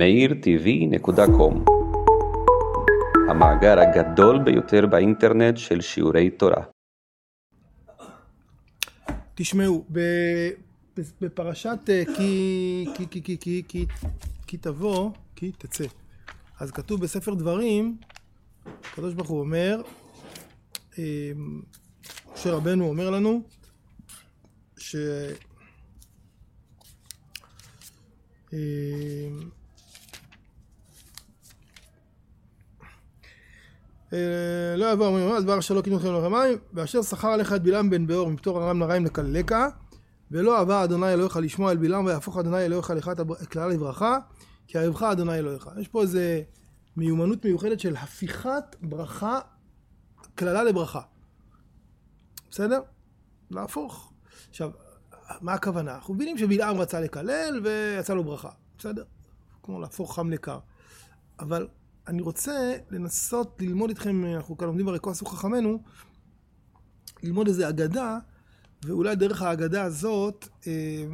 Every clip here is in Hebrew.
meirtv.com המאגר הגדול ביותר באינטרנט של שיעורי תורה. תשמעו, בפרשת אה, כי, כי, כי, כי, כי, כי, כי תבוא, כי תצא. אז כתוב בספר דברים, הקדוש ברוך הוא אומר, אה, משה רבנו אומר לנו, ש... אה, אה, לא יבוא אומרים, אז דבר אשר לא קידמו לכם לרמיים, ואשר שכר עליך את בלעם בן באור מפטור ארם נריים לקללך, ולא אבא אדוני אלוהיך לשמוע אל בלעם, ויהפוך אדוני אלוהיך לך את הקללה לברכה, כי אהבך אדוני אלוהיך. יש פה איזה מיומנות מיוחדת של הפיכת ברכה, קללה לברכה. בסדר? להפוך. עכשיו, מה הכוונה? אנחנו מבינים שבלעם רצה לקלל ויצא לו ברכה. בסדר? כמו להפוך חם לקר. אבל אני רוצה לנסות ללמוד איתכם, אנחנו כאן לומדים הרי כל עשו חכמינו, ללמוד איזה אגדה, ואולי דרך האגדה הזאת אה,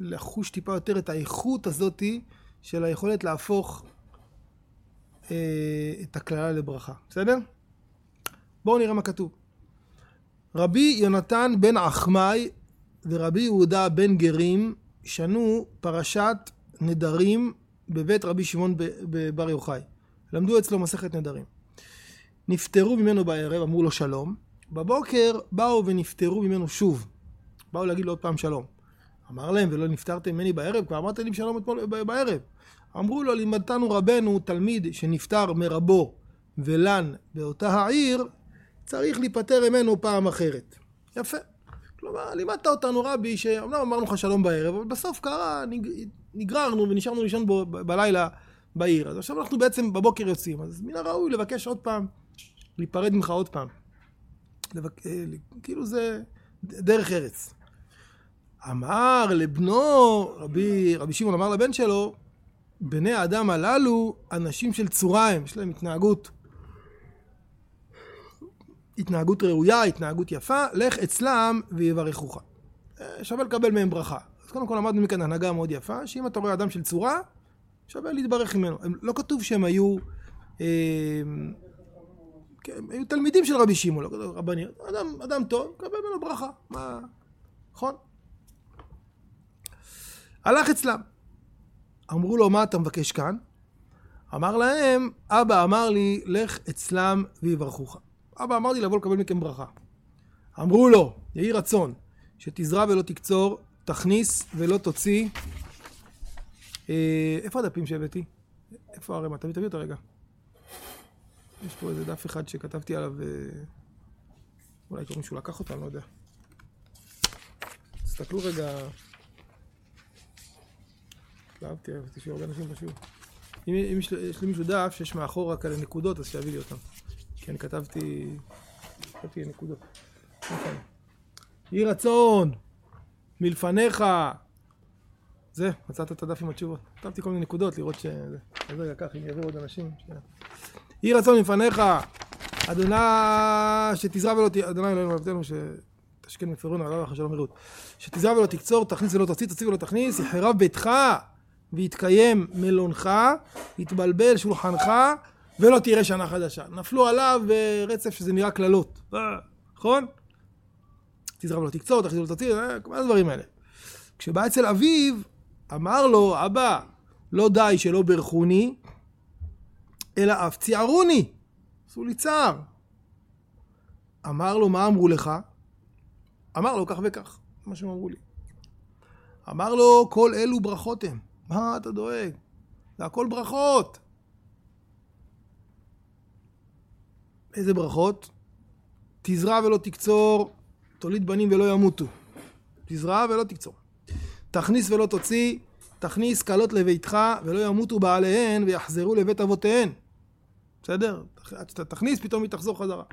לחוש טיפה יותר את האיכות הזאתי של היכולת להפוך אה, את הקללה לברכה. בסדר? בואו נראה מה כתוב. רבי יונתן בן עחמי ורבי יהודה בן גרים שנו פרשת נדרים בבית רבי שמעון בבר יוחאי. למדו אצלו מסכת נדרים. נפטרו ממנו בערב, אמרו לו שלום. בבוקר באו ונפטרו ממנו שוב. באו להגיד לו עוד פעם שלום. אמר להם, ולא נפטרתם ממני בערב? כבר אמרתם לי שלום אתמול בערב. אמרו לו, לימדתנו רבנו תלמיד שנפטר מרבו ולן באותה העיר, צריך להיפטר ממנו פעם אחרת. יפה. כלומר, לימדת אותנו רבי, שאומנם אמרנו לך שלום בערב, אבל בסוף קרה, נגררנו ונשארנו לישון בו בלילה בעיר. אז עכשיו אנחנו בעצם בבוקר יוצאים, אז מן הראוי לבקש עוד פעם, להיפרד ממך עוד פעם. לבק... אה, כאילו זה דרך ארץ. אמר לבנו, רבי, רבי שמעון אמר לבן שלו, בני האדם הללו אנשים של צורה הם, יש להם התנהגות, התנהגות ראויה, התנהגות יפה, לך אצלם ויברכוך. אה, שווה לקבל מהם ברכה. קודם כל למדנו מכאן הנהגה מאוד יפה, שאם אתה רואה אדם של צורה, שווה להתברך ממנו. הם, לא כתוב שהם היו, אה, הם היו תלמידים של רבי שמעון, לא כתוב רבני, אדם, אדם טוב, קבל ממנו ברכה. מה, נכון? הלך אצלם. אמרו לו, מה אתה מבקש כאן? אמר להם, אבא אמר לי, לך אצלם ויברכוך. אבא אמר לי לבוא לקבל מכם ברכה. אמרו לו, יהי רצון, שתזרע ולא תקצור, תכניס ולא תוציא. אה, איפה הדפים שהבאתי? איפה הרמ"א? תביא, תביא אותו רגע. יש פה איזה דף אחד שכתבתי עליו, אה, אולי קוראים שהוא לקח אותו, אני לא יודע. תסתכלו רגע. אהבתי, אהבתי שיהיו הרבה אנשים בשיעור. אם, אם יש, יש למישהו דף שיש מאחורה כאלה נקודות, אז שיביא לי אותם. כי אני כתבתי, כתבתי נקודות. נכון. יהי רצון מלפניך. זה, מצאת את הדף עם התשובות. כתבתי כל מיני נקודות לראות ש... אז רגע, קח, אם יביאו עוד אנשים. יהי רצון מלפניך, אדוני שתזרע ולא ת... אדוני אלוהינו אבדנו שתשכן מפרענו עליו לך שלום ורות. שתזרע ולא תקצור, תכניס ולא תוציא, תוציא ולא תכניס, יחרב ביתך ויתקיים מלונך, יתבלבל שולחנך ולא תראה שנה חדשה. נפלו עליו רצף שזה נראה קללות, נכון? תזרע ולא תקצור, תכניס ולא תוציא, כל הדברים האלה. כשבא אצל אביו, אמר לו, אבא, לא די שלא ברכוני, אלא אף ציערוני. עשו לי צער. אמר לו, מה אמרו לך? אמר לו, כך וכך, מה שהם אמרו לי. אמר לו, כל אלו ברכות הם. מה אתה דואג? זה הכל ברכות. איזה ברכות? תזרע ולא תקצור, תוליד בנים ולא ימותו. תזרע ולא תקצור. תכניס ולא תוציא, תכניס כלות לביתך ולא ימותו בעליהן ויחזרו לבית אבותיהן. בסדר? תכניס, פתאום היא תחזור חזרה.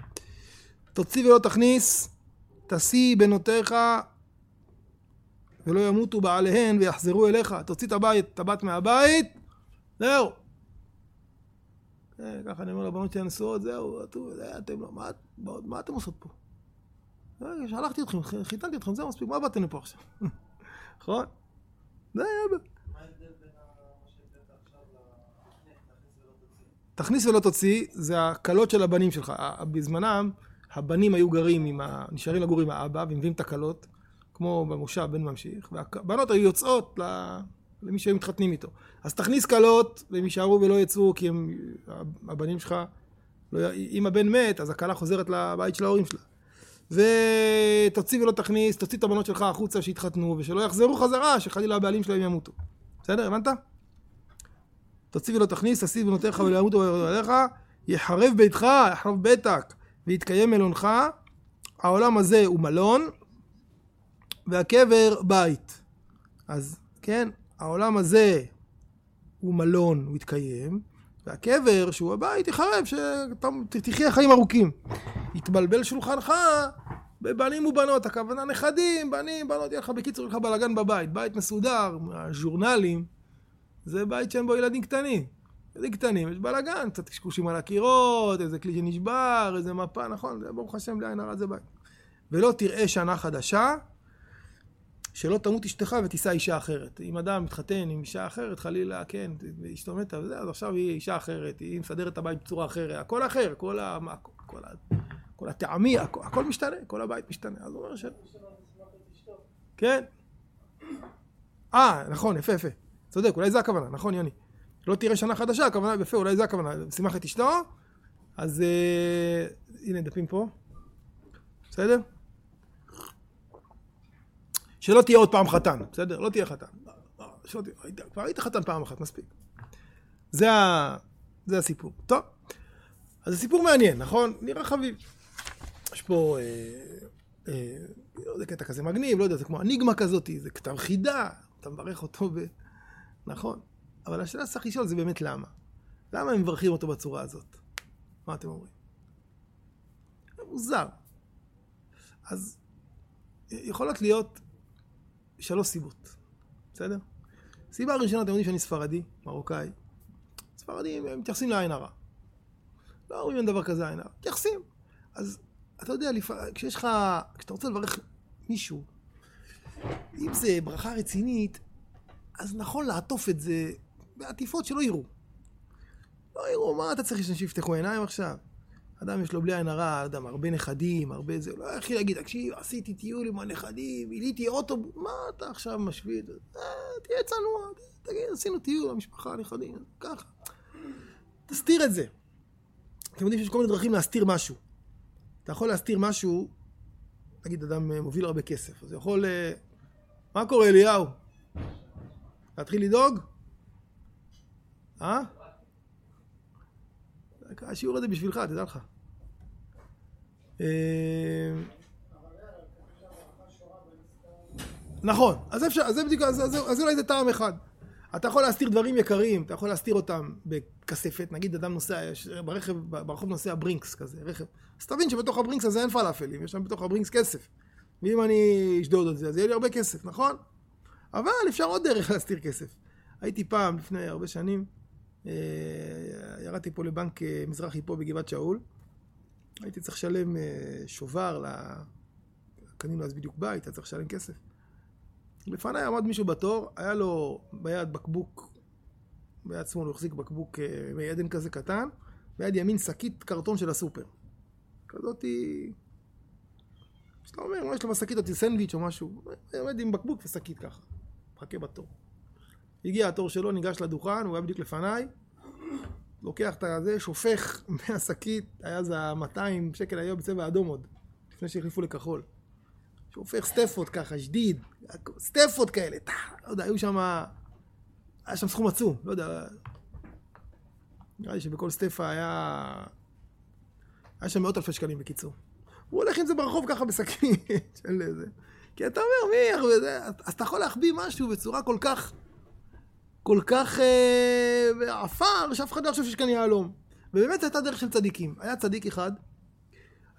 תוציא ולא תכניס, תשיא בנותיך ולא ימותו בעליהן ויחזרו אליך. תוציא את הבית, את הבת מהבית, זהו. ככה אני אומר לבנות שלי הנשואות, זהו, אתם לא, מה אתם עושות פה? שלחתי אתכם, חיתנתי אתכם, זהו מספיק, מה באתם לפה עכשיו? נכון? זה היה... תכניס ולא תוציא, זה הכלות של הבנים שלך. בזמנם, הבנים היו גרים עם ה... נשארים לגור עם האבא ומביאים את הכלות, כמו במושב בן ממשיך, והבנות היו יוצאות למי שהיו מתחתנים איתו. אז תכניס כלות, והם יישארו ולא יצאו, כי הם, הבנים שלך, לא, אם הבן מת, אז הכלה חוזרת לבית של ההורים שלה. ותוציא ולא תכניס, תוציא את הבנות שלך החוצה שיתחתנו, ושלא יחזרו חזרה, שחלילה הבעלים שלהם ימותו. בסדר? הבנת? תוציא ולא תכניס, תסיב בנותיך ולא ימותו עליך, יחרב ביתך, יחרב ביתק, ויתקיים מלונך. העולם הזה הוא מלון, והקבר בית. אז כן, העולם הזה הוא מלון, הוא יתקיים, והקבר, שהוא הבית, יחרב, שתחיה חיים ארוכים. יתבלבל שולחנך בבנים ובנות, הכוונה נכדים, בנים, בנות, יהיה לך בקיצור, יהיה לך בלאגן בבית. בית מסודר, הז'ורנלים, זה בית שאין בו ילדים קטנים. ילדים קטנים, יש בלאגן, קצת קשקושים על הקירות, איזה כלי שנשבר, איזה מפה, נכון, זה ברוך השם, בלי עין הרע זה בית. ולא תראה שנה חדשה, שלא תמות אשתך ותישא אישה אחרת. אם אדם מתחתן עם אישה אחרת, חלילה, כן, אשתו מתה וזה, אז עכשיו היא אישה אחרת, היא מסדרת את הבית בצורה אחרת, הכל אחר, כל, ה, כל, כל, כל הטעמי, הכל, הכל משתנה, כל הבית משתנה. אז הוא אומר ש... כן. אה, נכון, יפה, יפה. צודק, אולי זה הכוונה, נכון, יוני? לא תראה שנה חדשה, הכוונה, יפה, אולי זה הכוונה. שימח את אשתו, אז אה, הנה דפים פה. בסדר? שלא תהיה עוד פעם חתן, בסדר? לא תהיה חתן. שלא תהיה, כבר היית חתן פעם אחת, מספיק. זה, ה... זה הסיפור. טוב, אז זה סיפור מעניין, נכון? נראה חביב. יש פה, אה, אה, לא יודע, קטע כזה מגניב, לא יודע, זה כמו אניגמה כזאת, זה כתב חידה, אתה מברך אותו ב... נכון. אבל השאלה שצריך לשאול זה באמת למה. למה הם מברכים אותו בצורה הזאת? מה אתם אומרים? זה מוזר. אז יכולות להיות שלוש סיבות, בסדר? סיבה ראשונה, אתם יודעים שאני ספרדי, מרוקאי. ספרדים, הם מתייחסים לעין הרע. לא אומרים דבר כזה עין הרע, מתייחסים. אז אתה יודע, כשיש לך, כשאתה רוצה לברך מישהו, אם זה ברכה רצינית, אז נכון לעטוף את זה בעטיפות שלא יראו. לא יראו, מה אתה צריך שאנשים יפתחו עיניים עכשיו? אדם יש לו בלי עין הרע, אדם, הרבה נכדים, הרבה זה, לא יכול להגיד, תקשיב, עשיתי טיול עם הנכדים, מיליתי אוטו, מה אתה עכשיו משוויד? אה, תהיה צנוע, תגיד, עשינו טיול, המשפחה, הנכדים, ככה. תסתיר את זה. אתם יודעים שיש כל מיני דרכים להסתיר משהו. אתה יכול להסתיר משהו, נגיד אדם אה, מוביל הרבה כסף, אז הוא יכול... אה, מה קורה אליהו? להתחיל לדאוג? אה? השיעור הזה בשבילך, תדע לך. אה, נכון, אז אפשר, אז זה בדיוק, אז, אולי זה טעם אחד. אתה יכול להסתיר דברים יקרים, אתה יכול להסתיר אותם בכספת, נגיד אדם נוסע, ברכב, ברחוב נוסע ברינקס כזה, רכב. אז תבין שבתוך הברינקס הזה אין פלאפלים, יש שם בתוך הברינקס כסף. ואם אני אשדוד את זה, אז יהיה לי הרבה כסף, נכון? אבל אפשר עוד דרך להסתיר כסף. הייתי פעם, לפני הרבה שנים, אה, ירדתי פה לבנק אה, מזרחי פה בגבעת שאול. הייתי צריך לשלם אה, שובר, קנינו אז בדיוק בית, היה צריך לשלם כסף. לפניי עמד מישהו בתור, היה לו ביד בקבוק, ביד שמאל הוא החזיק בקבוק מי עדן כזה קטן, ביד ימין שקית קרטון של הסופר. כזאתי... שאתה אומר, יש לו בשקית אותי סנדוויץ' או משהו, עומד עם בקבוק ושקית ככה, מחכה בתור. הגיע התור שלו, ניגש לדוכן, הוא היה בדיוק לפניי, לוקח את הזה, שופך מהשקית, היה זה ה-200 שקל היום בצבע אדום עוד, לפני שהחליפו לכחול. שופך סטפות ככה, שדיד, סטפות כאלה, לא יודע, היו שם, היה שם סכום עצום, לא יודע, נראה לי שבכל סטפה היה, היה שם מאות אלפי שקלים בקיצור. הוא הולך עם זה ברחוב ככה בשקית של איזה, כי אתה אומר, מי, אז אתה יכול להחביא משהו בצורה כל כך... כל כך אה, עפר, שאף אחד לא חושב שיש כאן יהלום. ובאמת הייתה דרך של צדיקים. היה צדיק אחד,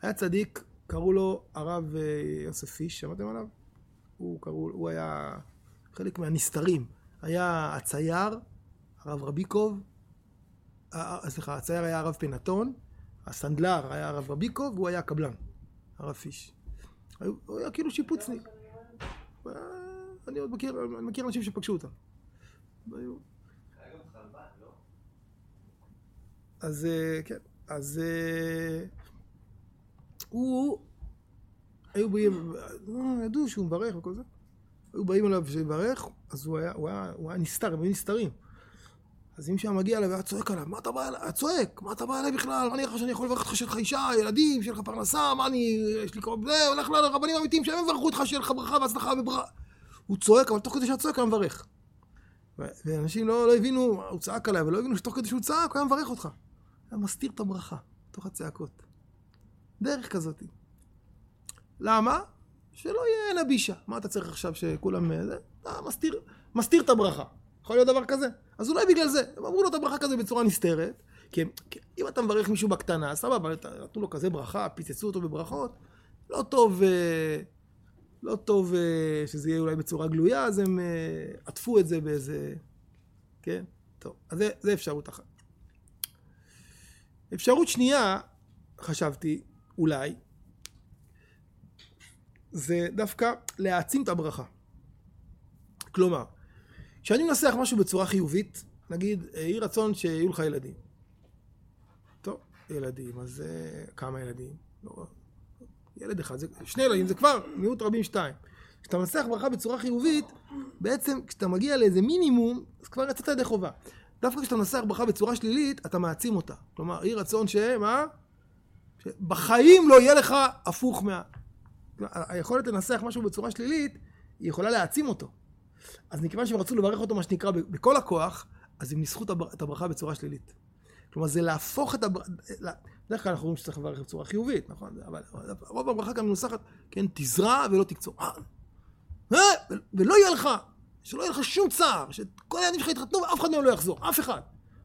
היה צדיק, קראו לו הרב אה, יוסף פיש, שמעתם עליו? הוא, קראו, הוא היה חלק מהנסתרים. היה הצייר, הרב רביקוב, אה, אה, סליחה, הצייר היה הרב פנטון, הסנדלר היה הרב רביקוב, והוא היה הקבלן, הרב פיש. הוא היה כאילו שיפוצניק. אני עוד מכיר, אני מכיר אנשים שפגשו אותם. אז אה, כן, אז אה, הוא, היו באים, אה, ידעו שהוא מברך וכל זה. היו באים אליו שיברך, אז הוא היה, הוא היה, הוא היה נסתר, הם היו נסתרים. אז אם שהיה מגיע אליו והיה צועק עליו, מה אתה בא אליי? היה צועק, מה אתה בא אליי בכלל? מה נראה לך שאני יכול לברך אותך שיהיה לך אישה, ילדים, שיהיה לך פרנסה, מה אני, יש לי קרוב, זה, הולך לרבנים אמיתיים שהם יברכו אותך, שיהיה לך ברכה והצלחה וברכה. הוא צועק, אבל תוך כדי שהצועק היה מברך. ואנשים לא, לא הבינו, הוא צעק עליי, ולא הבינו שתוך כדי שהוא צעק, הוא היה מברך אותך. היה מסתיר את הברכה, תוך הצעקות. דרך כזאת. למה? שלא יהיה נבישה. מה אתה צריך עכשיו שכולם... אה, זה? מסתיר, מסתיר את הברכה. יכול להיות דבר כזה? אז אולי בגלל זה. הם אמרו לו את הברכה כזה בצורה נסתרת. כי, כי אם אתה מברך מישהו בקטנה, סבבה, נתנו לו כזה ברכה, פיצצו אותו בברכות, לא טוב, אה, לא טוב אה, שזה יהיה אולי בצורה גלויה, אז הם עטפו את זה באיזה... כן? טוב, אז זה, זה אפשרות אחת. אפשרות שנייה, חשבתי, אולי, זה דווקא להעצים את הברכה. כלומר, כשאני מנסח משהו בצורה חיובית, נגיד, יהי רצון שיהיו לך ילדים. טוב, ילדים, אז uh, כמה ילדים? לא, ילד אחד, זה, שני ילדים זה כבר מיעוט רבים שתיים. כשאתה מנסח ברכה בצורה חיובית, בעצם כשאתה מגיע לאיזה מינימום, אז כבר יצאת ידי חובה. דווקא כשאתה מנסח ברכה בצורה שלילית, אתה מעצים אותה. כלומר, יהי רצון שמה? שבחיים לא יהיה לך הפוך מה... היכולת לנסח משהו בצורה שלילית, היא יכולה להעצים אותו. אז מכיוון שהם רצו לברך אותו, מה שנקרא, בכל הכוח, אז הם ניסחו את הברכה בצורה שלילית. כלומר, זה להפוך את הברכה... בדרך כלל אנחנו רואים שצריך לברך בצורה חיובית, נכון? אבל רוב הברכה כאן מנוסחת, כן, תזרע ולא תקצור. אה, אה, ולא יהיה לך, שלא יהיה לך שום צער, שכל הילדים שלך יתחתנו ואף אחד מהם לא יחזור, אף אחד.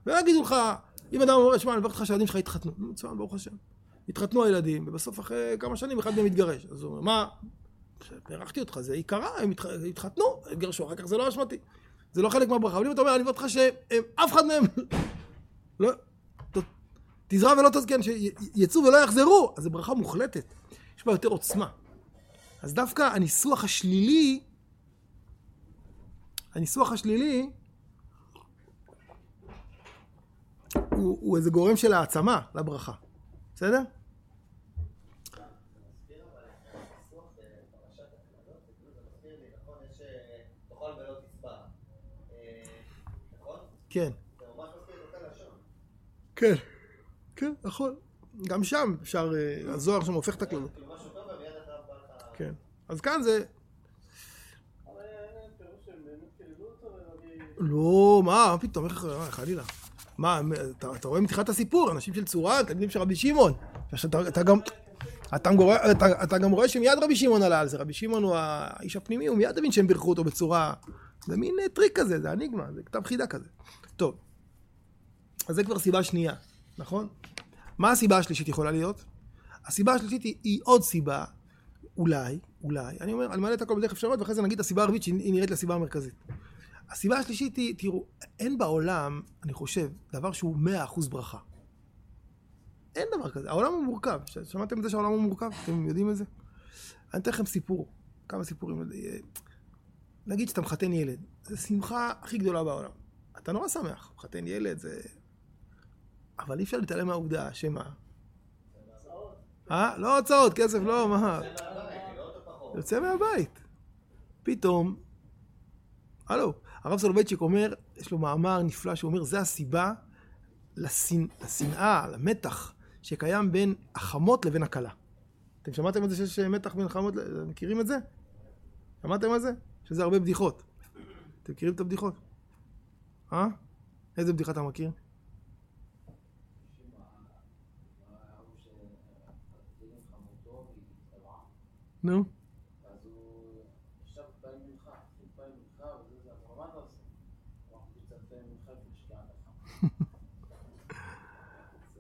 ולא יגידו לך, אם אדם אומר, שמע, אני מברך אותך שהילדים שלך יתחתנו. מצוין, ברוך השם. התחתנו הילדים, ובסוף אחרי כמה שנים אחד מהם התגרש. אז הוא אומר, מה? בירכתי אותך, זה עיקרה, הם התחתנו, התגרשו, אחר כך זה לא אשמתי. זה לא חלק מהברכה. אבל אם אתה אומר, אני מברך אותך שאף אחד מהם לא... תזרע ולא תזכן, שיצאו ולא יחזרו, אז זו ברכה מוחלטת. יש בה יותר עוצמה. אז דווקא הניסוח השלילי, הניסוח השלילי, הוא, הוא איזה גורם של העצמה לברכה. בסדר? כן. כן, כן, נכון. גם שם אפשר, אה, הזוהר שם הופך את הכללות. כן. אז כאן זה... לא, מה, מה פתאום, איך חלילה. מה, אתה, אתה רואה מתחילת הסיפור, אנשים של צורה, תלמידים של רבי שמעון. אתה, אתה, גם, אתה, אתה, אתה גם רואה שמיד רבי שמעון עלה על זה, רבי שמעון הוא האיש הפנימי, הוא מיד הבין שהם בירכו אותו בצורה... זה מין אה, טריק כזה, זה אניגמה, זה כתב חידה כזה. טוב, אז זה כבר סיבה שנייה, נכון? מה הסיבה השלישית יכולה להיות? הסיבה השלישית היא, היא עוד סיבה, אולי, אולי, אני אומר, אני מעלה את הכל בדרך אפשרות, ואחרי זה נגיד את הסיבה הרביעית שהיא נראית לסיבה המרכזית. הסיבה השלישית היא, תראו, אין בעולם, אני חושב, דבר שהוא מאה אחוז ברכה. אין דבר כזה. העולם הוא מורכב. שמעתם את זה שהעולם הוא מורכב? אתם יודעים את זה? אני אתן לכם סיפור, כמה סיפורים. נגיד שאתה מחתן ילד, זו שמחה הכי גדולה בעולם. אתה נורא שמח, מחתן ילד זה... אבל אי אפשר להתעלם מהעובדה שמה? אה? לא הוצאות, כסף, לא, מה? יוצא מהבית. פתאום, הלו, הרב סולובייצ'יק אומר, יש לו מאמר נפלא שהוא אומר, זה הסיבה לשנאה, למתח שקיים בין החמות לבין הכלה. אתם שמעתם על זה שיש מתח בין חמות, מכירים את זה? שמעתם על זה? שזה הרבה בדיחות. אתם מכירים את הבדיחות? אה? איזה בדיחה אתה מכיר? נו.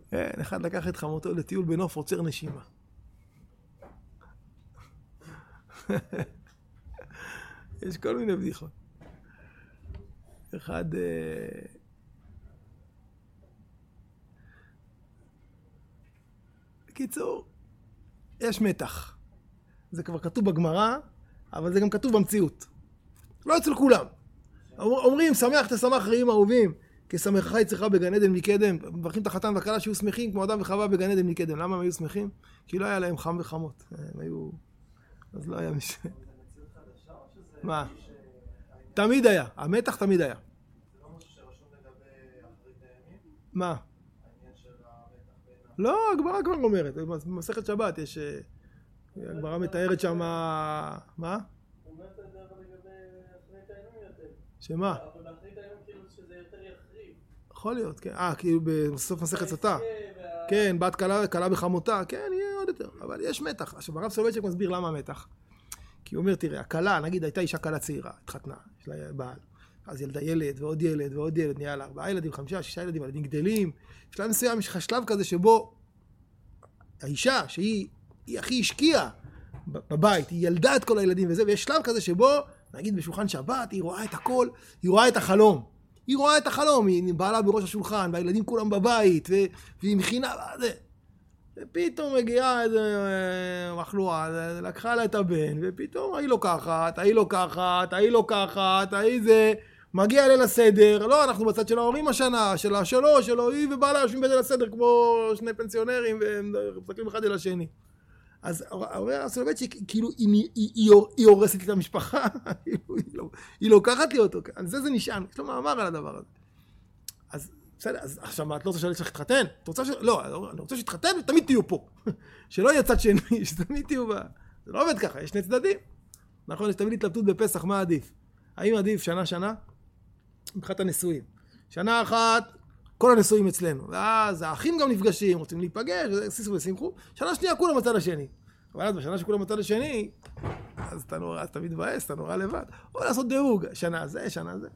כן, אחד לקח את חמותו לטיול בנוף עוצר נשימה. יש כל מיני בדיחות. אחד... אה, בקיצור, יש מתח. זה כבר כתוב בגמרא, אבל זה גם כתוב במציאות. לא אצל כולם. אומרים, שמח תשמח רעים אהובים. כשמחך יצרך בגן עדן מקדם, מברכים את החתן והכלה שיהיו שמחים כמו אדם וחווה בגן עדן מקדם. למה הם היו שמחים? כי לא היה להם חם וחמות. הם היו... אז לא היה מי ש... מה? תמיד היה, המתח תמיד היה. מה? לא, הגמרא כבר אומרת, במסכת שבת יש... אה, הגמרא מתארת שם... מה? שמה? יכול להיות, כן. אה, כאילו בסוף מסכת סוטה. כן, בת כלה, בחמותה, כן, יהיה עוד יותר. אבל יש מתח. עכשיו, הרב סולובייצ'יק מסביר למה המתח. כי הוא אומר, תראה, הכלה, נגיד הייתה אישה כלה צעירה, התחתנה, יש לה בעל. אז ילדה ילד ועוד ילד ועוד ילד, נהיה לה ארבעה ילדים, חמישה, שישה ילדים, ילדים גדלים. בשלב מסוים יש לך שלב כזה שבו האישה, שהיא הכי השקיעה בבית, היא ילדה את כל הילדים וזה, ויש שלב כזה שבו, נגיד בשולחן שבת, היא רואה את הכל, היא רואה את החלום. היא רואה את החלום, היא בעלה בראש השולחן, והילדים כולם בבית, והיא מכינה, זה. ופתאום מגיעה איזה אה, מחלואה, לקחה לה את הבן, ופתאום ההיא לוקחת, ההיא לוקחת, ההיא לוקחת, ההיא זה... מגיע ליל הסדר, לא, אנחנו בצד של ההורים השנה, של השלו, שלו, היא ובעלה יושבים בליל הסדר כמו שני פנסיונרים והם מסתכלים אחד אל השני. אז אומר הסולובייצ'יק, כאילו היא, הורסת את המשפחה, לא, היא לוקחת לי אותו, על זה זה נשען, יש לו מאמר על הדבר הזה. אז בסדר, אז עכשיו מה, את לא רוצה שהילד שלך יתחתן? את רוצה ש... לא, אני רוצה שיתחתן ותמיד תהיו פה. שלא יהיה צד שני, שתמיד תהיו ב... זה לא עובד ככה, יש שני צדדים. נכון, יש תמיד התלבטות בפסח, מה עדיף? האם עדיף שנה-שנה? מבחינת הנישואים. שנה אחת, כל הנישואים אצלנו. ואז האחים גם נפגשים, רוצים להיפגש, סיסו ושמחו. שנה שנייה כולם בצד השני. אבל אז בשנה שכולם בצד השני, אז אתה נורא, אתה מתבאס, אתה נורא לבד. או לעשות דירוג, שנה זה, שנה זה.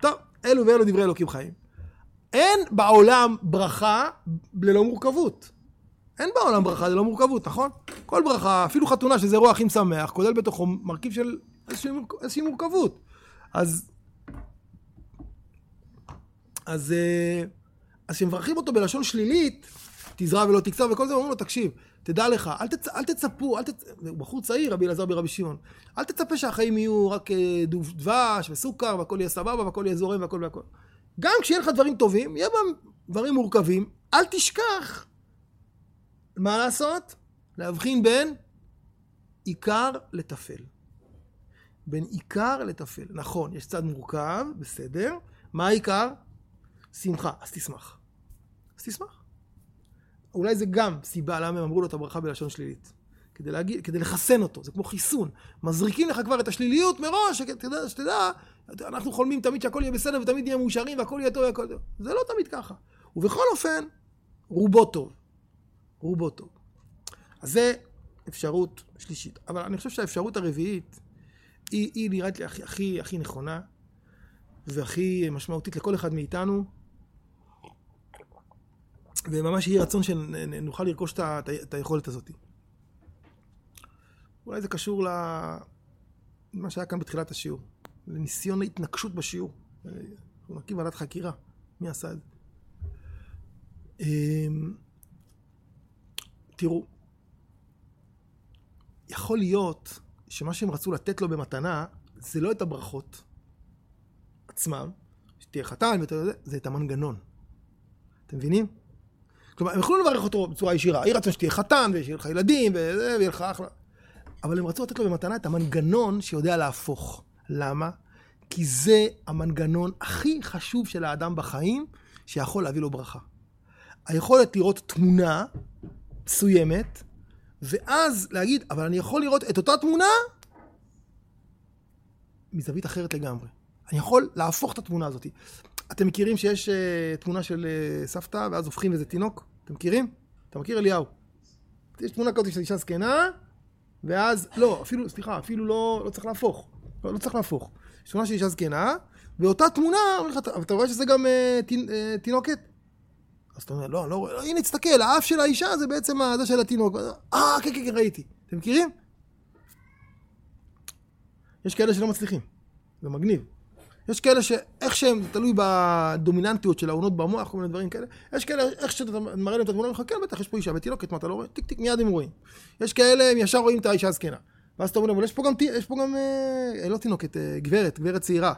טוב, אלו ואלו דברי אלוקים חיים. אין בעולם ברכה ללא מורכבות. אין בעולם ברכה ללא מורכבות, נכון? כל ברכה, אפילו חתונה שזה אירוע הכי משמח, כולל בתוכו מרכיב של איזושהי, מורכבות. אז אז אה, אז כשמברכים אותו בלשון שלילית, תזרע ולא תקצר וכל זה, אומרים לו, תקשיב, תדע לך, אל, תצ... אל תצפו, אל תצ... הוא בחור צעיר, רבי אלעזר ברבי שמעון, אל תצפה שהחיים יהיו רק אה, דבש וסוכר, והכל יהיה סבבה, והכל יהיה זורם, והכל והכל. גם כשיהיה לך דברים טובים, יהיה בהם דברים מורכבים, אל תשכח מה לעשות? להבחין בין עיקר לטפל. בין עיקר לטפל. נכון, יש צד מורכב, בסדר. מה העיקר? שמחה, אז תשמח. אז תשמח. אולי זה גם סיבה למה הם אמרו לו את הברכה בלשון שלילית. כדי, להגיד, כדי לחסן אותו, זה כמו חיסון. מזריקים לך כבר את השליליות מראש, שתדע, שתדע, אנחנו חולמים תמיד שהכל יהיה בסדר ותמיד נהיה מאושרים והכל יהיה טוב והכל טוב. זה לא תמיד ככה. ובכל אופן, רובו טוב. רובו טוב. אז זה אפשרות שלישית. אבל אני חושב שהאפשרות הרביעית, היא, היא נראית לי הכי, הכי, הכי נכונה והכי משמעותית לכל אחד מאיתנו. וממש יהי רצון שנוכל לרכוש את היכולת הזאת. אולי זה קשור למה שהיה כאן בתחילת השיעור, לניסיון ההתנגשות בשיעור. אנחנו נקים ועדת חקירה, מי עשה את זה? אמ, תראו, יכול להיות שמה שהם רצו לתת לו במתנה זה לא את הברכות עצמם, שתהיה חתן ואתה יודע, זה את המנגנון. אתם מבינים? כלומר, הם יכולו לברך אותו בצורה ישירה. היא רצה שתהיה חתן, ושיהיה לך ילדים, וזה, ויהיה לך אחלה. אבל הם רצו לתת לו במתנה את המנגנון שיודע להפוך. למה? כי זה המנגנון הכי חשוב של האדם בחיים, שיכול להביא לו ברכה. היכולת לראות תמונה מסוימת, ואז להגיד, אבל אני יכול לראות את אותה תמונה מזווית אחרת לגמרי. אני יכול להפוך את התמונה הזאת. אתם מכירים שיש uh, תמונה של uh, סבתא, ואז הופכים איזה תינוק? אתם מכירים? אתה מכיר אליהו? יש תמונה כזאת של אישה זקנה, ואז, לא, אפילו, סליחה, אפילו לא, לא צריך להפוך. לא, לא צריך להפוך. יש תמונה של אישה זקנה, ואותה תמונה, אבל אתה רואה שזה גם תינ, uh, תינוקת? אז אתה אומר, לא, לא, לא, הנה, תסתכל, האף של האישה זה בעצם זה של התינוק. אה, כן, כן, כן, ראיתי. אתם מכירים? יש כאלה שלא מצליחים. זה מגניב. יש כאלה שאיך שהם, זה תלוי בדומיננטיות של העונות במוח, כל מיני דברים כאלה. יש כאלה, איך שאתה מראה להם את התמונה, כן, בטח, יש פה אישה ותינוקת, מה אתה לא רואה? טיק טיק, מיד הם רואים. יש כאלה, הם ישר רואים את האישה הזקנה. ואז אתה אומר להם, אבל יש פה גם, יש פה גם, אה, לא תינוקת, אה, גברת, גברת צעירה.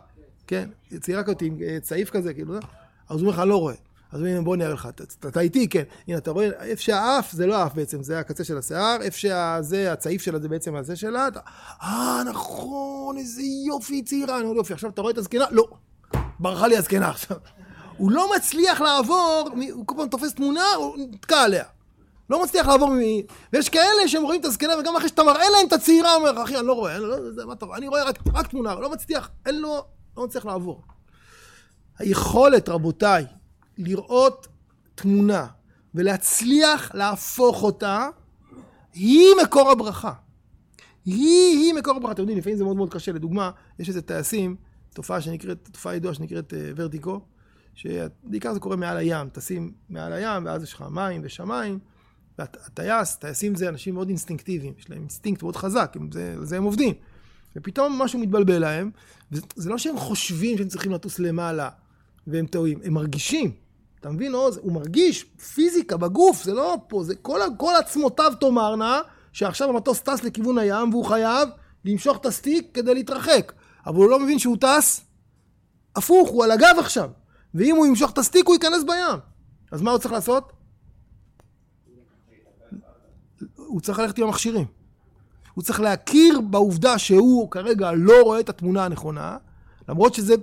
כן, צעירה כזאת עם אה, צעיף כזה, כאילו, אז הוא אומר לך, לא רואה. אז הנה, בוא נראה לך, אתה, איתי, כן. הנה, אתה רואה, איפה שהאף, זה לא האף בעצם, זה הקצה של השיער, איפה שזה, הצעיף שלה זה בעצם הזה שלה, אתה, אה, נכון, איזה יופי, צעירה, נו יופי, עכשיו אתה רואה את הזקנה? לא, ברחה לי הזקנה עכשיו. הוא לא מצליח לעבור, הוא כל פעם תופס תמונה, הוא נתקע עליה. לא מצליח לעבור מ... ויש כאלה שהם רואים את הזקנה, וגם אחרי שאתה מראה להם את הצעירה, אומר, אחי, אני לא רואה, אני, לא, זה, מה טוב, אני רואה רק, רק תמונה, לא מצליח, אין לו, לא מצליח לעבור. היכולת, רבותיי, לראות תמונה ולהצליח להפוך אותה, היא מקור הברכה. היא, היא מקור הברכה. אתם יודעים, לפעמים זה מאוד מאוד קשה. לדוגמה, יש איזה טייסים, תופעה שנקראת, תופעה ידועה שנקראת uh, ורטיקו, שבעיקר זה קורה מעל הים. טסים מעל הים, ואז יש לך מים ושמיים. והטייס, טייסים זה אנשים מאוד אינסטינקטיביים, יש להם אינסטינקט מאוד חזק, הם, זה, זה הם עובדים. ופתאום משהו מתבלבל להם, וזה לא שהם חושבים שהם צריכים לטוס למעלה, והם טועים, הם מרגישים. אתה מבין, עוז? הוא מרגיש פיזיקה בגוף, זה לא פה, זה כל, כל עצמותיו תאמרנה, שעכשיו המטוס טס לכיוון הים, והוא חייב למשוך את הסטיק כדי להתרחק. אבל הוא לא מבין שהוא טס הפוך, הוא על הגב עכשיו. ואם הוא ימשוך את הסטיק, הוא ייכנס בים. אז מה הוא צריך לעשות? הוא צריך ללכת עם המכשירים. הוא צריך להכיר בעובדה שהוא כרגע לא רואה את התמונה הנכונה, למרות שזה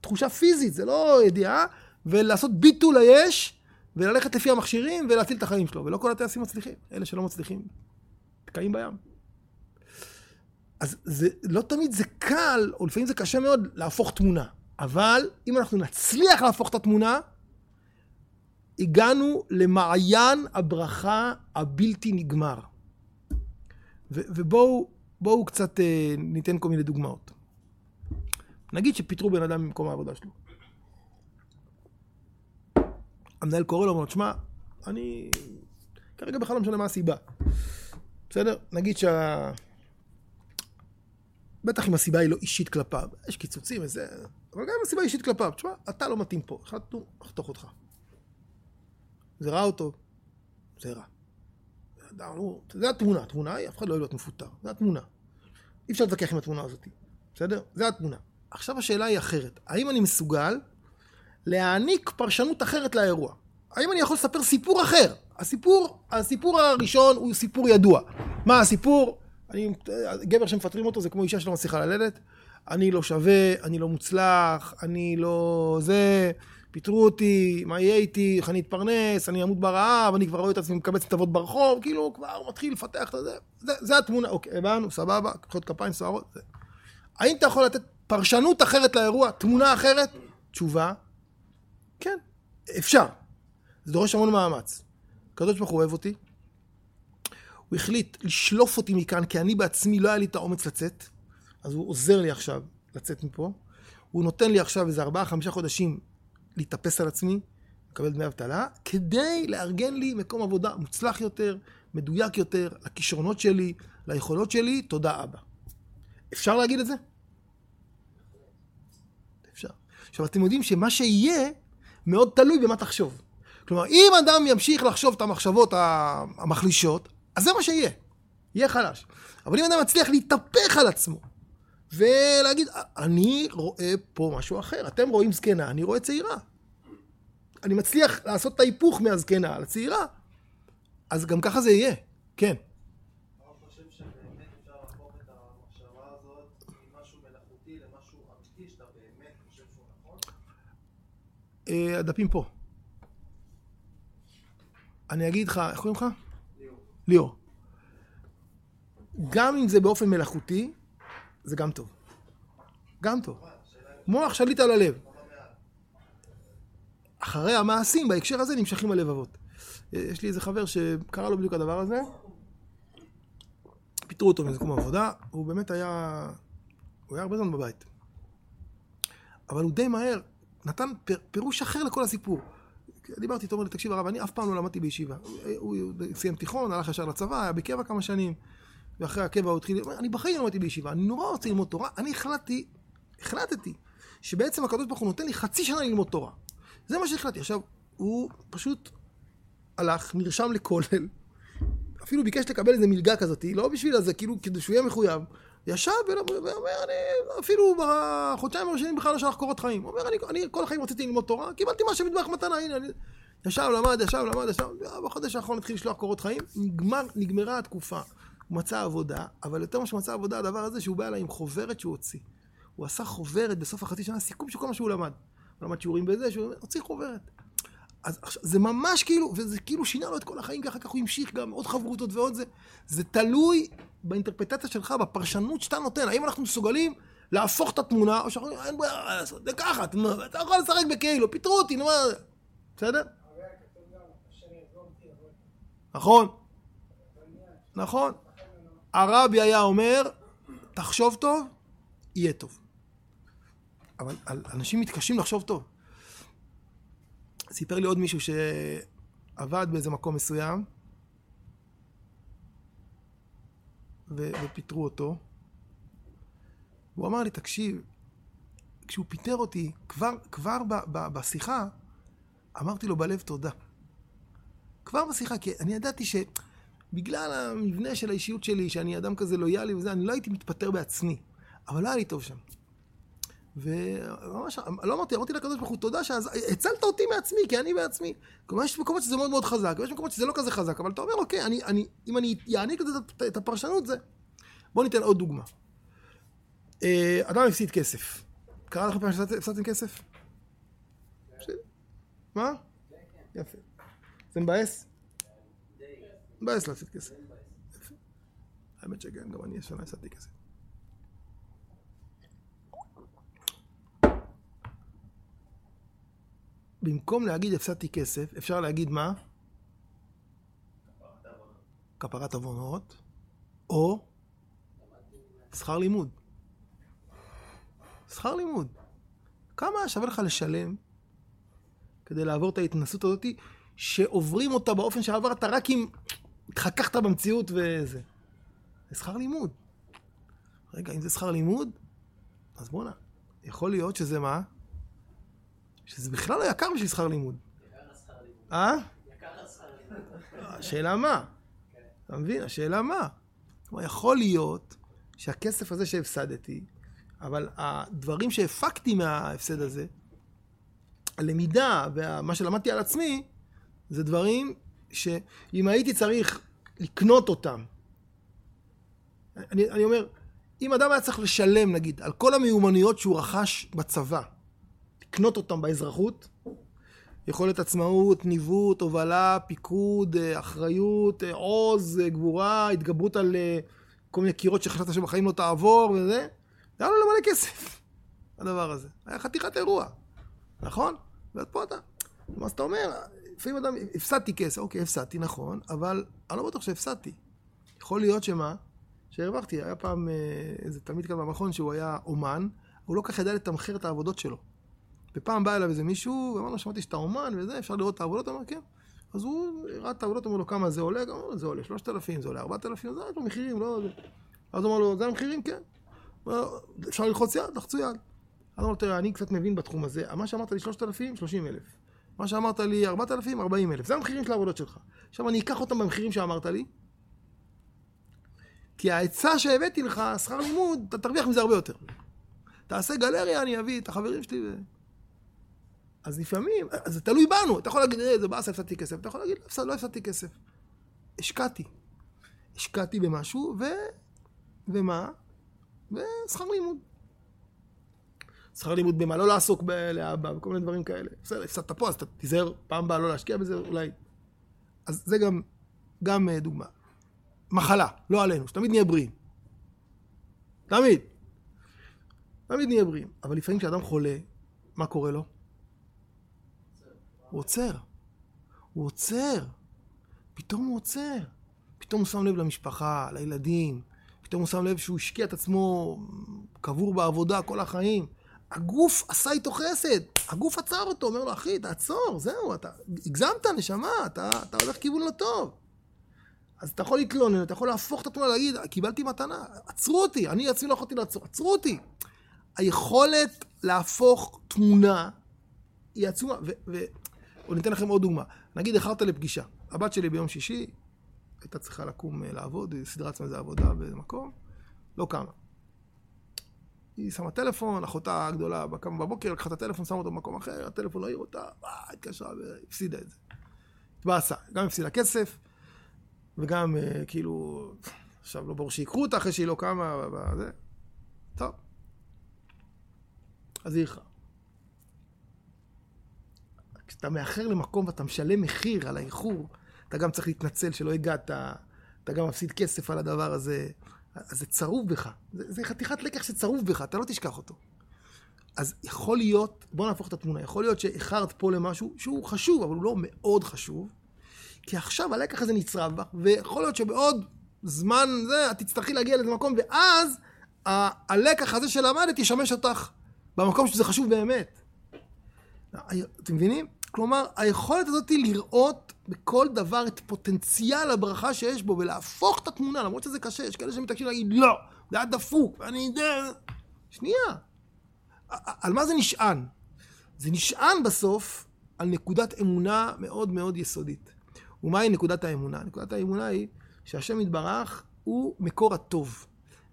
תחושה פיזית, זה לא ידיעה, ולעשות ביטול היש, וללכת לפי המכשירים ולהציל את החיים שלו. ולא כל הטייסים מצליחים. אלה שלא מצליחים, תקעים בים. אז זה לא תמיד זה קל, או לפעמים זה קשה מאוד, להפוך תמונה. אבל אם אנחנו נצליח להפוך את התמונה, הגענו למעיין הברכה הבלתי נגמר. ובואו קצת אה, ניתן כל מיני דוגמאות. נגיד שפיטרו בן אדם ממקום העבודה שלו. המנהל קורא לו, אומר, תשמע, אני כרגע בכלל לא משנה מה הסיבה. בסדר? נגיד שה... בטח אם הסיבה היא לא אישית כלפיו, יש קיצוצים וזה, אבל גם אם הסיבה היא אישית כלפיו, תשמע, אתה לא מתאים פה, החלטנו לחתוך אותך. זה רע או טוב? זה רע. זה התמונה, התמונה היא, אף אחד לא אוהב להיות מפוטר, זה התמונה. אי אפשר להתווכח עם התמונה הזאת, בסדר? זה התמונה. עכשיו השאלה היא אחרת, האם אני מסוגל להעניק פרשנות אחרת לאירוע? האם אני יכול לספר סיפור אחר? הסיפור, הסיפור הראשון הוא סיפור ידוע. מה הסיפור? אני, גבר שמפטרים אותו זה כמו אישה שלא מצליחה ללדת. אני לא שווה, אני לא מוצלח, אני לא זה, פיטרו אותי, מה יהיה איתי, איך אני אתפרנס, אני אמות ברעב, אני כבר רואה את עצמי מקבץ הטבות ברחוב, כאילו כבר מתחיל לפתח את זה. זה, זה התמונה, אוקיי, הבנו, סבבה, קחות כפיים סוערות. האם אתה יכול לתת פרשנות אחרת לאירוע, תמונה אחרת? תשובה, כן, אפשר. זה דורש המון מאמץ. הקדוש ברוך הוא אוהב אותי, הוא החליט לשלוף אותי מכאן, כי אני בעצמי לא היה לי את האומץ לצאת, אז הוא עוזר לי עכשיו לצאת מפה. הוא נותן לי עכשיו איזה ארבעה, חמישה חודשים להתאפס על עצמי, לקבל דמי אבטלה, כדי לארגן לי מקום עבודה מוצלח יותר, מדויק יותר, לכישרונות שלי, ליכולות שלי, תודה אבא. אפשר להגיד את זה? אפשר. עכשיו, אתם יודעים שמה שיהיה מאוד תלוי במה תחשוב. כלומר, אם אדם ימשיך לחשוב את המחשבות המחלישות, אז זה מה שיהיה. יהיה חלש. אבל אם אדם מצליח להתהפך על עצמו, ולהגיד, אני רואה פה משהו אחר. אתם רואים זקנה, אני רואה צעירה. אני מצליח לעשות את ההיפוך מהזקנה לצעירה, אז גם ככה זה יהיה, כן. אה, הדפים פה. אני אגיד לך, איך קוראים לך? ליאור. ליאור. גם אם זה באופן מלאכותי, זה גם טוב. גם טוב. מוח שליט על הלב. אחרי המעשים, בהקשר הזה, נמשכים הלבבות. יש לי איזה חבר שקרה לו בדיוק הדבר הזה, פיטרו אותו ממקום עבודה, הוא באמת היה, הוא היה הרבה זמן בבית. אבל הוא די מהר נתן פירוש אחר לכל הסיפור. דיברתי איתו, אומר לי, תקשיב הרב, אני אף פעם לא למדתי בישיבה. הוא סיים תיכון, הלך ישר לצבא, היה בקבע כמה שנים. ואחרי הקבע הוא התחיל, אני בחיים לא למדתי בישיבה, אני נורא רוצה ללמוד תורה, אני החלטתי, החלטתי, שבעצם הקדוש ברוך הוא נותן לי חצי שנה ללמוד תורה. זה מה שהחלטתי. עכשיו, הוא פשוט הלך, נרשם לכולל, אפילו ביקש לקבל איזה מלגה כזאת, לא בשביל הזה, כאילו, כדי שהוא יהיה מחויב, ישב ואומר, אני אפילו בחודשיים הראשונים בכלל לא שלח קורות חיים. הוא אומר, אני, אני כל החיים רציתי ללמוד תורה, קיבלתי מה שמטבח מתנה, הנה, אני... ישב, למד, ישב, למד, ישב, בחודש האחרון התחיל לשלוח קורות חיים, נגמר, נגמרה התקופה. הוא מצא עבודה, אבל יותר ממה שמצא עבודה, הדבר הזה שהוא בא אליי עם חוברת שהוא הוציא. הוא עשה חוברת בסוף החצי שנה, סיכום של כל מה שהוא למד. הוא למד שיעורים בזה, שהוא הוציא חוברת. אז עכשיו, זה ממש כאילו, וזה כאילו שינה לו את כל החיים, אחר כך הוא המשיך גם עוד חברותות ועוד זה. זה תלוי באינטרפטציה שלך, בפרשנות שאתה נותן. האם אנחנו מסוגלים להפוך את התמונה, או שאנחנו אין בעיה לעשות, זה ככה, אתה יכול לשחק בכאילו, פיטרו אותי, נו מה... בסדר? נכון. נכון. הרבי היה אומר, תחשוב טוב, יהיה טוב. אבל אנשים מתקשים לחשוב טוב. סיפר לי עוד מישהו שעבד באיזה מקום מסוים, ו- ופיטרו אותו. הוא אמר לי, תקשיב, כשהוא פיטר אותי, כבר, כבר ב- ב- בשיחה, אמרתי לו בלב תודה. כבר בשיחה, כי אני ידעתי שבגלל המבנה של האישיות שלי, שאני אדם כזה לויאלי וזה, אני לא הייתי מתפטר בעצמי. אבל לא היה לי טוב שם. וממש, לא אמרתי, אמרתי לקדוש ברוך הוא, תודה שהצלת אותי מעצמי, כי אני בעצמי. כלומר, יש מקומות שזה מאוד מאוד חזק, ויש מקומות שזה לא כזה חזק, אבל אתה אומר, אוקיי, אני, אני, אם אני אעניק לזה את הפרשנות, זה... בואו ניתן עוד דוגמה. אה, אדם הפסיד כסף. קרה לכם פעם שהפסדתם כסף? מה? יפה. זה מבאס? מבאס להפסיד כסף. האמת שגם, גם אני השנה הפסדתי כסף. במקום להגיד הפסדתי כסף, אפשר להגיד מה? כפרת עוונות, או שכר לימוד. שכר לימוד. כמה שווה לך לשלם כדי לעבור את ההתנסות הזאת, שעוברים אותה באופן שעברת רק אם התחככת במציאות וזה. זה שכר לימוד. רגע, אם זה שכר לימוד, אז בואנה, יכול להיות שזה מה? שזה בכלל לא יקר בשביל שכר לימוד. אה? השאלה מה? אתה מבין? השאלה מה? כלומר, יכול להיות שהכסף הזה שהפסדתי, אבל הדברים שהפקתי מההפסד הזה, הלמידה ומה שלמדתי על עצמי, זה דברים שאם הייתי צריך לקנות אותם, אני, אני אומר, אם אדם היה צריך לשלם, נגיד, על כל המיומנויות שהוא רכש בצבא, לקנות אותם באזרחות, יכולת עצמאות, ניווט, הובלה, פיקוד, אה, אחריות, אה, עוז, אה, גבורה, התגברות על כל מיני קירות שחשבת שבחיים לא תעבור וזה, זה היה לו למלא כסף, הדבר הזה. היה חתיכת אירוע, נכון? ואז פה אתה, מה אתה אומר, לפעמים אדם, הפסדתי כסף, אוקיי, הפסדתי, נכון, אבל אני לא בטוח שהפסדתי. יכול להיות שמה? שהרווחתי, היה פעם איזה תלמיד כאן במכון שהוא היה אומן, הוא לא כך ידע לתמחר את העבודות שלו. ופעם בא אליו איזה מישהו, ואמר לו, שמעתי שאתה אומן וזה, אפשר לראות את העבודות? אמר, כן. אז הוא ראה את העבודות, אמר לו, כמה זה עולה? אמר לו, זה עולה 3,000, זה עולה 4,000, זה יש לו מחירים, לא... אז הוא אמר לו, זה המחירים? כן. אפשר ללחוץ יד? לחצו יד. אז אמר לו, תראה, אני קצת מבין בתחום הזה, מה שאמרת לי 3,000, 30,000. מה שאמרת לי 4,000, 40,000. זה המחירים של העבודות שלך. עכשיו אני אקח אותם במחירים שאמרת לי, כי העצה שהבאתי לך, שכר לימוד, אתה תרוויח מזה הרבה יותר. תעשה גלריה, אני אביא את החברים שלי ו... אז לפעמים, אז זה תלוי בנו, אתה יכול להגיד, אה, זה באסה, הפסדתי כסף, אתה יכול להגיד, לא הפסדתי כסף. השקעתי. השקעתי במשהו, ו... ומה? ושכר לימוד. שכר לימוד במה? לא לעסוק לאבא וכל מיני דברים כאלה. בסדר, הפסדת פה, אז אתה תיזהר פעם הבאה לא להשקיע בזה, אולי. אז זה גם, גם אה, דוגמה. מחלה, לא עלינו, שתמיד נהיה בריאים. תמיד. תמיד נהיה בריאים. אבל לפעמים כשאדם חולה, מה קורה לו? הוא עוצר. הוא עוצר. פתאום הוא עוצר. פתאום הוא שם לב למשפחה, לילדים. פתאום הוא שם לב שהוא השקיע את עצמו קבור בעבודה כל החיים. הגוף עשה איתו חסד. הגוף עצר אותו, אומר לו, אחי, תעצור, זהו, אתה הגזמת, נשמה, אתה, אתה הולך כיוון לא טוב. אז אתה יכול להתלונן, אתה יכול להפוך את התמונה, להגיד, קיבלתי מתנה, עצרו אותי, אני עצמי לא יכולתי לעצור, עצרו אותי. היכולת להפוך תמונה היא עצומה, ואני אתן לכם עוד דוגמה. נגיד, איחרת לפגישה. הבת שלי ביום שישי הייתה צריכה לקום אה, לעבוד, היא סידרה עצמה איזה עבודה באיזה מקום, לא קמה. היא שמה טלפון, אחותה הגדולה קמה בבוקר, לקחה את הטלפון, שמה אותו במקום אחר, הטלפון לא העיר אותה, אה, התקשרה והפסידה את זה. התבאסה, גם הפסידה כסף, וגם אה, כאילו, עכשיו לא ברור שיקחו אותה אחרי שהיא לא קמה, וזה. טוב. אז היא איחרה. כשאתה מאחר למקום ואתה משלם מחיר על האיחור, אתה גם צריך להתנצל שלא הגעת, אתה גם מפסיד כסף על הדבר הזה. אז זה צרוב בך. זה, זה חתיכת לקח שצרוב בך, אתה לא תשכח אותו. אז יכול להיות, בוא נהפוך את התמונה, יכול להיות שאיחרת פה למשהו שהוא חשוב, אבל הוא לא מאוד חשוב, כי עכשיו הלקח הזה נצרב בך, ויכול להיות שבעוד זמן זה, את תצטרכי להגיע לאיזה מקום, ואז ה- הלקח הזה שלמדת ישמש אותך במקום שזה חשוב באמת. אתם מבינים? כלומר, היכולת הזאת היא לראות בכל דבר את פוטנציאל הברכה שיש בו ולהפוך את התמונה, למרות שזה קשה, יש כאלה שמתעקשים להגיד לא, זה היה דפוק, ואני יודע... שנייה. על מה זה נשען? זה נשען בסוף על נקודת אמונה מאוד מאוד יסודית. ומהי נקודת האמונה? נקודת האמונה היא שהשם יתברך הוא מקור הטוב,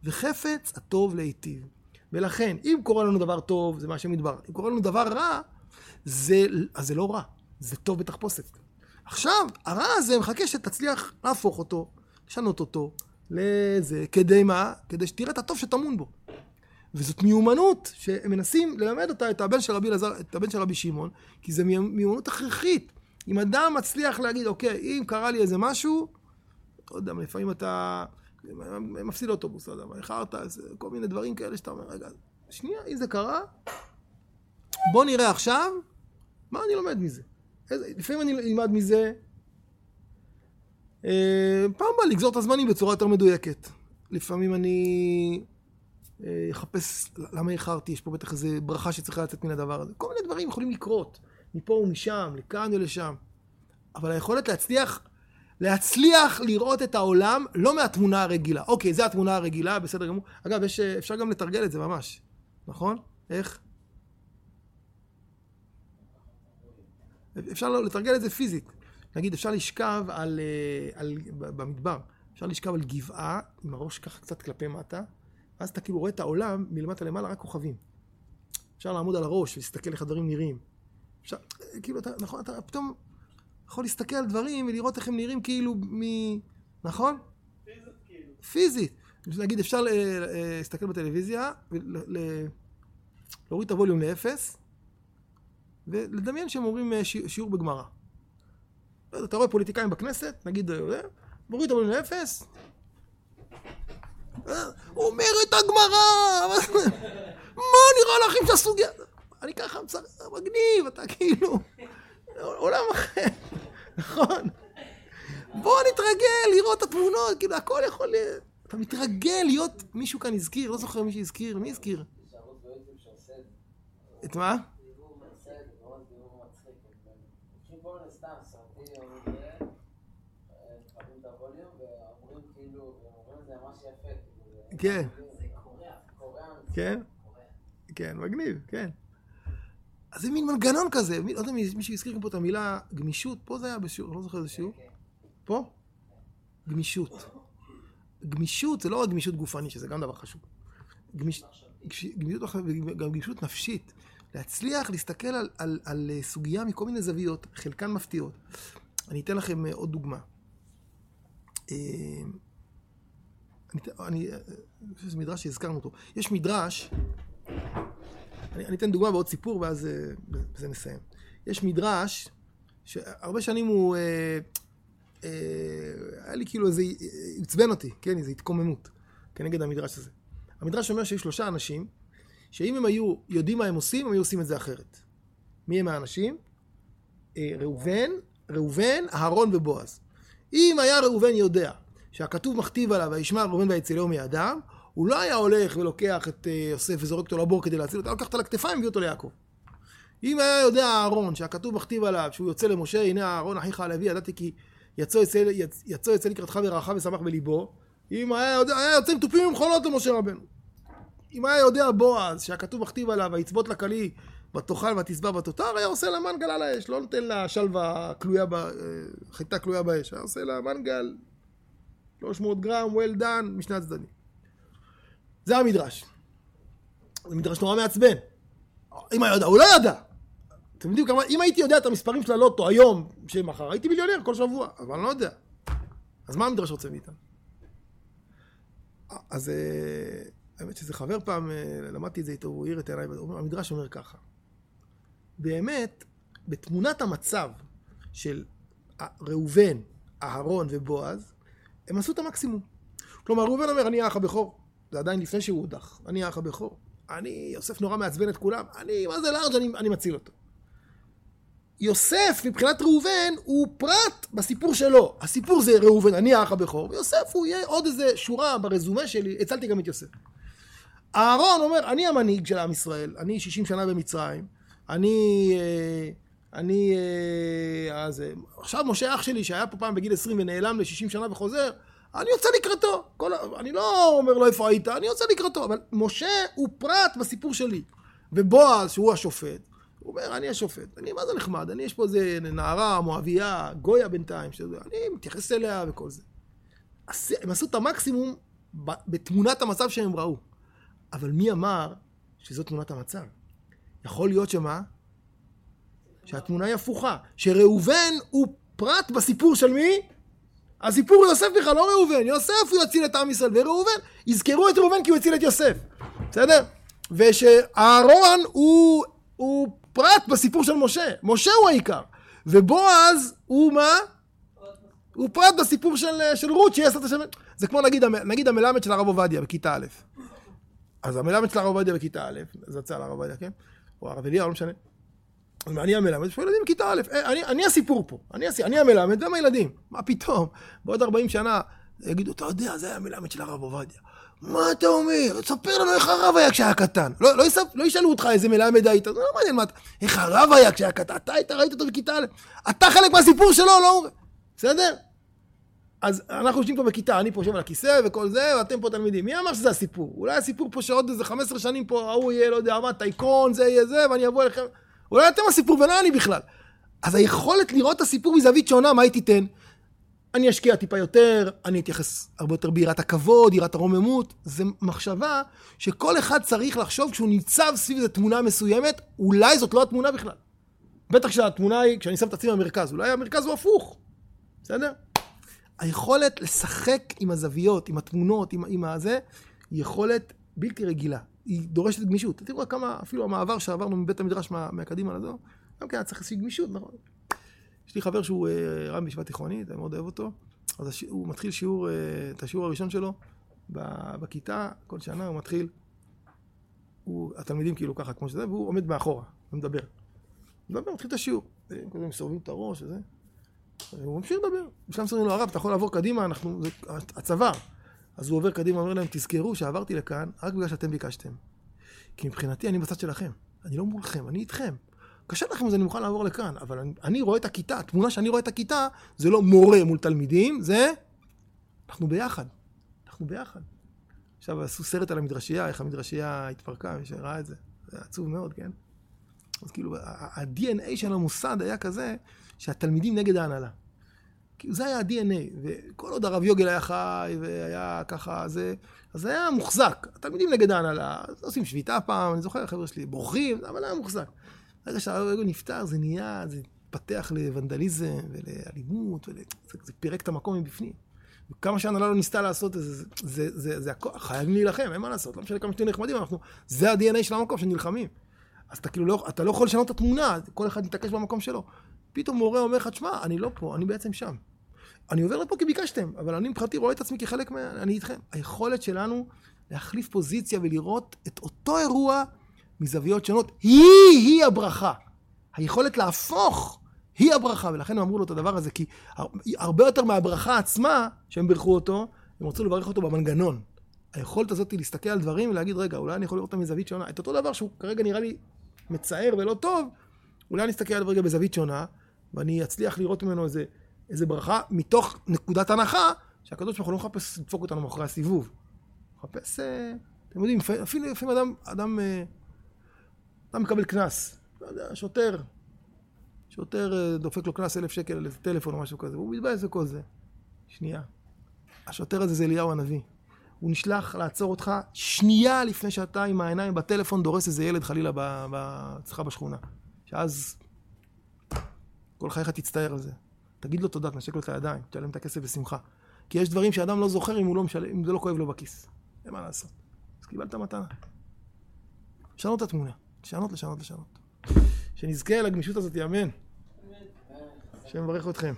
וחפץ הטוב להיטיב. ולכן, אם קורה לנו דבר טוב, זה מה יתברך. אם קורה לנו דבר רע, זה, אז זה לא רע, זה טוב בתחפושת. עכשיו, הרע הזה מחכה שתצליח להפוך אותו, לשנות אותו, לזה, כדי מה? כדי שתראה את הטוב שטמון בו. וזאת מיומנות שמנסים ללמד אותה את הבן של רבי אלעזר, את הבן של רבי שמעון, כי זו מיומנות הכרחית. אם אדם מצליח להגיד, אוקיי, אם קרה לי איזה משהו, לא יודע, לפעמים אתה מפסיד אוטובוס, לא יודע, איחרת, כל מיני דברים כאלה שאתה אומר, רגע, שנייה, אם זה קרה, בוא נראה עכשיו מה אני לומד מזה. איזה, לפעמים אני אלמד מזה, אה, פעם הבאה לגזור את הזמנים בצורה יותר מדויקת. לפעמים אני אה, אחפש למה איחרתי, יש פה בטח איזה ברכה שצריכה לצאת מן הדבר הזה. כל מיני דברים יכולים לקרות, מפה ומשם, לכאן ולשם. אבל היכולת להצליח, להצליח לראות את העולם לא מהתמונה הרגילה. אוקיי, זו התמונה הרגילה, בסדר גמור. אגב, יש, אפשר גם לתרגל את זה ממש, נכון? איך? אפשר לתרגל את זה פיזית. נגיד, אפשר לשכב על, אה, על, במדבר, אפשר לשכב על גבעה עם הראש ככה קצת כלפי מטה, ואז אתה כאילו רואה את העולם מלמטה למעלה רק כוכבים. אפשר לעמוד על הראש ולהסתכל איך הדברים נראים. אפשר, כאילו, אתה, נכון, אתה פתאום יכול להסתכל על דברים ולראות איך הם נראים כאילו מ... נכון? פיזית כאילו. פיזית. נגיד, אפשר אה, להסתכל בטלוויזיה, להוריד את הווליום לאפס, ולדמיין שהם אומרים אה, שיעור בגמרא. לא אתה רואה פוליטיקאים בכנסת, נגיד, אה, מוריד אותם לאפס, אה, אומרת הגמרא, מה נראה לכם שהסוגיה... אני ככה מגניב, אתה כאילו... עולם אחר, נכון? בוא נתרגל לראות את התמונות, כאילו הכל יכול... להיות... אתה מתרגל להיות... מישהו כאן הזכיר, לא זוכר מי שהזכיר, מי הזכיר? את מה? כן. כן? כן, מגניב, כן. אז זה מין מנגנון כזה, לא יודע מישהו הזכיר פה את המילה גמישות, פה זה היה בשיעור, לא זוכר איזה שיעור. פה? גמישות. גמישות זה לא רק גמישות גופנית, שזה גם דבר חשוב. גמישות, גם גמישות נפשית. להצליח להסתכל על, על, על סוגיה מכל מיני זוויות, חלקן מפתיעות. אני אתן לכם עוד דוגמה. אה, אני חושב שזה מדרש שהזכרנו אותו. יש מדרש, אני, אני אתן דוגמה בעוד סיפור ואז אה, בזה נסיים. יש מדרש שהרבה שנים הוא, אה, אה, היה לי כאילו איזה, עצבן אותי, כן, איזו התקוממות כנגד המדרש הזה. המדרש אומר שיש שלושה אנשים, שאם הם היו יודעים מה הם עושים, הם היו עושים את זה אחרת. מי הם האנשים? אה, ראובן, ראובן, אהרון ובועז. אם היה ראובן יודע שהכתוב מכתיב עליו, וישמע ראובן ויצילהו מידם, הוא לא היה הולך ולוקח את אה, יוסף וזורק אותו לבור כדי להציל אותו, היה לוקח אותו על הכתפיים והביא אותו ליעקב. אם היה יודע אהרון שהכתוב מכתיב עליו שהוא יוצא למשה, הנה אהרון אחיך הלוי, ידעתי כי יצא, יצא לקראתך ורעך ושמח בליבו, אם היה, יודע, היה יוצא עם תופים ומחולות למשה רבנו. אם היה יודע בועז שהכתוב מכתיב עליו, ויצבות לכלי ותאכל ותשבע ותותר, היה עושה לה מנגל על האש, לא נותן לה שלווה כלויה, ב... אה, חיטה כלויה באש, היה עושה לה מנגל 300 גרם, well done, משני הצדדים. זה המדרש. זה מדרש נורא מעצבן. אם היה יודע, הוא לא ידע. אתם יודעים כמה, אם הייתי יודע את המספרים של הלוטו היום, שמחר, הייתי מיליונר כל שבוע, אבל אני לא יודע. אז מה המדרש רוצה מאיתנו? אז אה, האמת שזה חבר פעם, אה, למדתי את זה איתו, הוא העיר את עיניי, המדרש אומר ככה. באמת, בתמונת המצב של ראובן, אהרון ובועז, הם עשו את המקסימום. כלומר, ראובן אומר, אני האח הבכור. זה עדיין לפני שהוא הודח. אני האח הבכור. אני, יוסף נורא מעצבן את כולם. אני, מה זה לארג', אני, אני מציל אותו. יוסף, מבחינת ראובן, הוא פרט בסיפור שלו. הסיפור זה ראובן, אני האח הבכור, ויוסף הוא יהיה עוד איזה שורה ברזומה שלי, הצלתי גם את יוסף. אהרון אומר, אני המנהיג של עם ישראל, אני 60 שנה במצרים, אני... אה, אני... אה, אז, אה, עכשיו משה אח שלי, שהיה פה פעם בגיל 20 ונעלם ל-60 שנה וחוזר, אני יוצא לקראתו. כל, אני לא אומר לו איפה היית, אני יוצא לקראתו. אבל משה הוא פרט בסיפור שלי. ובועז, שהוא השופט, הוא אומר, אני השופט. אני, מה זה נחמד? אני, יש פה איזה נערה, מואביה, גויה בינתיים, שזה, אני מתייחס אליה וכל זה. הם עשו את המקסימום בתמונת המצב שהם ראו. אבל מי אמר שזו תמונת המצב? יכול להיות שמה? שהתמונה היא הפוכה. שראובן הוא פרט בסיפור של מי? הסיפור הוא יוסף בכלל, לא ראובן. יוסף הוא יציל את עם ישראל, וראובן, יזכרו את ראובן כי הוא הציל את יוסף. בסדר? ושאהרון הוא, הוא פרט בסיפור של משה. משה הוא העיקר. ובועז הוא מה? הוא פרט בסיפור של, של רות, שיהיה עשרת השמן. זה כמו נגיד, נגיד המלמד של הרב עובדיה בכיתה א'. אז המלמד של הרב עובדיה בכיתה א', זה יצא הרב עובדיה, כן? או הרב אליהו, לא משנה. אני המלמד, יש פה ילדים בכיתה א', אה, אני, אני הסיפור פה, אני, אני המלמד והם הילדים. מה פתאום? בעוד 40 שנה יגידו, אתה יודע, זה היה המלמד של הרב עובדיה. מה אתה אומר? תספר לנו איך הרב היה כשהיה קטן. לא, לא, יספ... לא ישאלו אותך איזה מלמד היית, זה לא מעניין מה אתה... איך הרב היה כשהיה קטן. אתה היית, ראית אותו בכיתה א', אתה חלק מהסיפור שלו, לא... בסדר? אז אנחנו יושבים פה בכיתה, אני פה יושב על הכיסא וכל זה, ואתם פה תלמידים. מי אמר שזה הסיפור? אולי הסיפור פה שעוד איזה 15 שנים פה, ההוא יהיה, לא יודע מה, טייקון, זה יהיה זה, ואני אבוא אליכם. אולי אתם הסיפור ולא אני בכלל. אז היכולת לראות את הסיפור מזווית שונה, מה היא תיתן? אני אשקיע טיפה יותר, אני אתייחס הרבה יותר ביראת הכבוד, יראת הרוממות. זו מחשבה שכל אחד צריך לחשוב כשהוא ניצב סביב איזו תמונה מסוימת, אולי זאת לא התמונה בכלל. בטח כשהתמונה היא, כשאני שם את עצמי במרכז, אולי המרכז הוא הפוך, בסדר? היכולת לשחק עם הזוויות, עם התמונות, עם, עם הזה, היא יכולת בלתי רגילה. היא דורשת גמישות. תראו כמה, אפילו המעבר שעברנו מבית המדרש מה, מהקדימה לזו, גם כן היה צריך איזושהי גמישות, נכון. יש לי חבר שהוא אה, רם בישיבה תיכונית, אני מאוד אוהב אותו, אז הש... הוא מתחיל שיעור, אה, את השיעור הראשון שלו בכיתה, כל שנה הוא מתחיל, הוא, התלמידים כאילו ככה כמו שזה, והוא עומד מאחורה, ומדבר. מדבר, מתחיל את השיעור. הם מסובבים את הראש וזה. הוא ממשיך לדבר. בשלב מסוים לו, הרב, אתה יכול לעבור קדימה, אנחנו, זה הצבא. אז הוא עובר קדימה, אומר להם, תזכרו שעברתי לכאן רק בגלל שאתם ביקשתם. כי מבחינתי אני בצד שלכם. אני לא מולכם, אני איתכם. קשה לכם אז אני מוכן לעבור לכאן, אבל אני, אני רואה את הכיתה, התמונה שאני רואה את הכיתה, זה לא מורה מול תלמידים, זה אנחנו ביחד. אנחנו ביחד. עכשיו עשו סרט על המדרשייה, איך המדרשייה התפרקה, מי שראה את זה. זה עצוב מאוד, כן? אז כאילו, ה-DNA של המוסד היה כזה, שהתלמידים נגד ההנהלה. זה היה ה-DNA, וכל עוד הרב יוגל היה חי והיה ככה, זה, אז זה היה מוחזק. התלמידים נגד ההנהלה, עושים שביתה פעם, אני זוכר, החבר'ה שלי בורחים, אבל היה מוחזק. ברגע שהרב יוגל נפטר, זה נהיה, זה התפתח לוונדליזם ולאלימות, ול... זה, זה פירק את המקום מבפנים. וכמה שההנהלה לא ניסתה לעשות את זה, זה, זה, זה, זה הכוח, חייבים להילחם, אין מה לעשות, לא משנה כמה שתהיו נחמדים, אנחנו, זה ה-DNA של המקום שנלחמים. אז אתה כאילו לא, אתה לא יכול לשנות את התמונה, כל אחד מתעקש במקום שלו. פתאום מורה אומר לך, תשמע, אני לא פה, אני בעצם שם. אני עובר לפה כי ביקשתם, אבל אני מבחינתי רואה את עצמי כחלק מה... אני איתכם. היכולת שלנו להחליף פוזיציה ולראות את אותו אירוע מזוויות שונות, היא-היא הברכה. היכולת להפוך היא הברכה, ולכן הם אמרו לו את הדבר הזה, כי הרבה יותר מהברכה עצמה, שהם בירכו אותו, הם רצו לברך אותו במנגנון. היכולת הזאת היא להסתכל על דברים ולהגיד, רגע, אולי אני יכול לראות אותם מזווית שונה. את אותו דבר שהוא כרגע נראה לי מצער ולא טוב, אולי אני אסתכל עליו רגע בזווית שונה, ואני אצליח לראות ממנו איזה, איזה ברכה, מתוך נקודת הנחה, שהקדוש ברוך הוא לא מחפש לדפוק אותנו מאחורי הסיבוב. מחפש, אה, אתם יודעים, אפילו לפעמים אדם, אדם, אה, אדם מקבל קנס. לא יודע, שוטר, שוטר אה, דופק לו קנס אלף שקל על איזה טלפון או משהו כזה, והוא מתבאס וכל זה. שנייה. השוטר הזה זה אליהו הנביא. הוא נשלח לעצור אותך שנייה לפני שאתה עם העיניים בטלפון דורס איזה ילד חלילה אצלך בשכונה. שאז כל חייך תצטער על זה. תגיד לו תודה, תנשק לו את הידיים, תשלם את הכסף בשמחה. כי יש דברים שאדם לא זוכר אם, לא משל... אם זה לא כואב לו בכיס. אין מה לעשות. אז קיבלת מתנה. לשנות את התמונה. לשנות, לשנות, לשנות. שנזכה לגמישות הזאת, אמן. השם יברך אתכם.